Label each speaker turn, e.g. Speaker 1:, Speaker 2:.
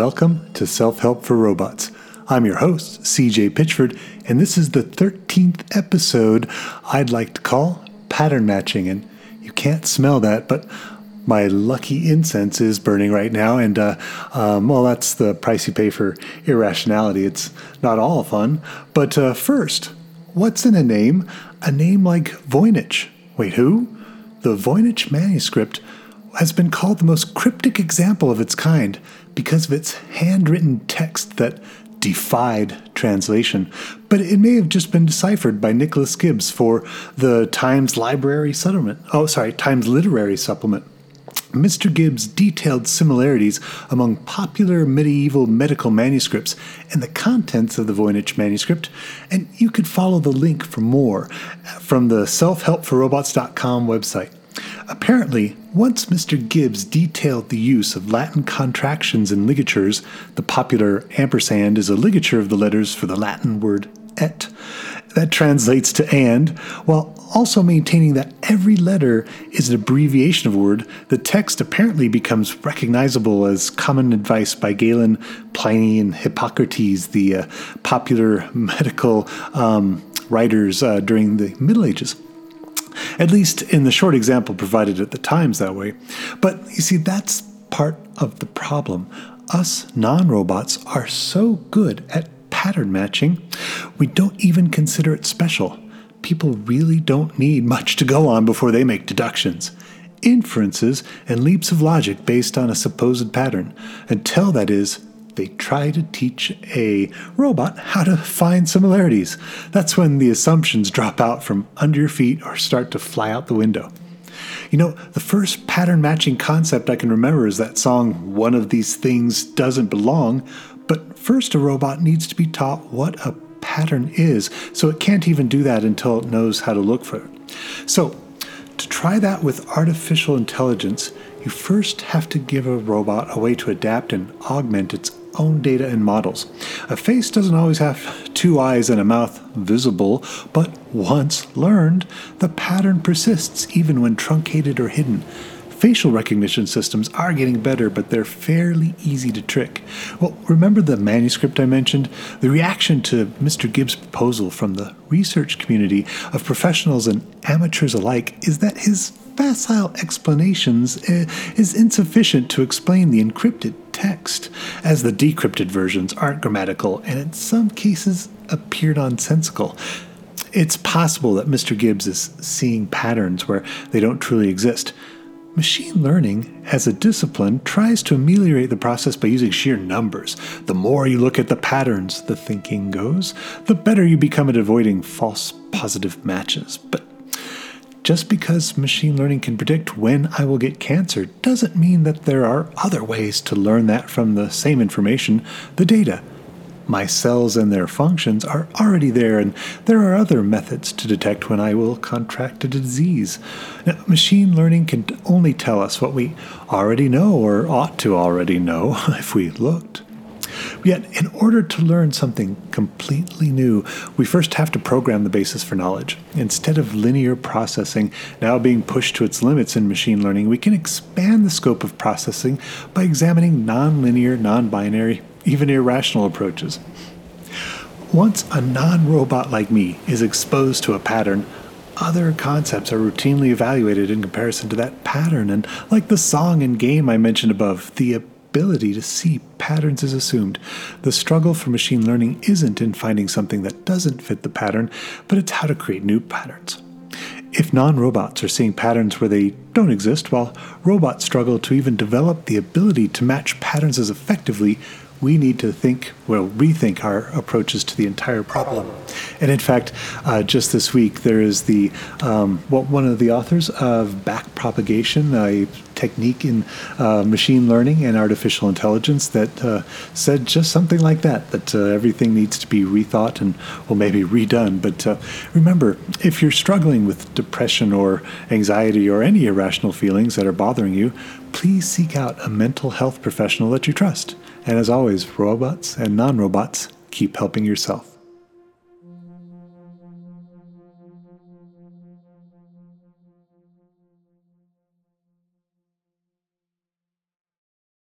Speaker 1: Welcome to Self Help for Robots. I'm your host, CJ Pitchford, and this is the 13th episode I'd like to call Pattern Matching. And you can't smell that, but my lucky incense is burning right now, and uh, um, well, that's the price you pay for irrationality. It's not all fun. But uh, first, what's in a name? A name like Voynich. Wait, who? The Voynich manuscript has been called the most cryptic example of its kind because of its handwritten text that defied translation. But it may have just been deciphered by Nicholas Gibbs for the Times Library Supplement. Oh, sorry, Times Literary Supplement. Mr. Gibbs detailed similarities among popular medieval medical manuscripts and the contents of the Voynich manuscript, and you could follow the link for more from the selfhelpforrobots.com website. Apparently, once Mr. Gibbs detailed the use of Latin contractions and ligatures, the popular ampersand is a ligature of the letters for the Latin word et. That translates to and, while also maintaining that every letter is an abbreviation of a word, the text apparently becomes recognizable as common advice by Galen, Pliny, and Hippocrates, the uh, popular medical um, writers uh, during the Middle Ages at least in the short example provided at the Times that way. But you see, that's part of the problem. Us non robots are so good at pattern matching, we don't even consider it special. People really don't need much to go on before they make deductions. Inferences and leaps of logic based on a supposed pattern, until that is, they try to teach a robot how to find similarities. That's when the assumptions drop out from under your feet or start to fly out the window. You know, the first pattern matching concept I can remember is that song, One of These Things Doesn't Belong. But first, a robot needs to be taught what a pattern is, so it can't even do that until it knows how to look for it. So, to try that with artificial intelligence, you first have to give a robot a way to adapt and augment its own data and models. A face doesn't always have two eyes and a mouth visible, but once learned, the pattern persists even when truncated or hidden. Facial recognition systems are getting better, but they're fairly easy to trick. Well, remember the manuscript I mentioned? The reaction to Mr. Gibbs' proposal from the research community of professionals and amateurs alike is that his facile explanations uh, is insufficient to explain the encrypted text, as the decrypted versions aren't grammatical and in some cases appear nonsensical. It's possible that Mr. Gibbs is seeing patterns where they don't truly exist. Machine learning, as a discipline, tries to ameliorate the process by using sheer numbers. The more you look at the patterns, the thinking goes, the better you become at avoiding false positive matches. But just because machine learning can predict when I will get cancer doesn't mean that there are other ways to learn that from the same information, the data. My cells and their functions are already there, and there are other methods to detect when I will contract a disease. Now, machine learning can only tell us what we already know or ought to already know if we looked. Yet, in order to learn something completely new, we first have to program the basis for knowledge. Instead of linear processing now being pushed to its limits in machine learning, we can expand the scope of processing by examining nonlinear, non binary, even irrational approaches. Once a non robot like me is exposed to a pattern, other concepts are routinely evaluated in comparison to that pattern, and like the song and game I mentioned above, the ability to see patterns is assumed. The struggle for machine learning isn't in finding something that doesn't fit the pattern, but it's how to create new patterns. If non robots are seeing patterns where they don't exist, while robots struggle to even develop the ability to match patterns as effectively, we need to think, well, rethink our approaches to the entire problem. And in fact, uh, just this week, there is the um, well, one of the authors of back propagation, a technique in uh, machine learning and artificial intelligence, that uh, said just something like that that uh, everything needs to be rethought and, well, maybe redone. But uh, remember, if you're struggling with depression or anxiety or any irrational feelings that are bothering you, please seek out a mental health professional that you trust. And as always, robots and non robots, keep helping yourself.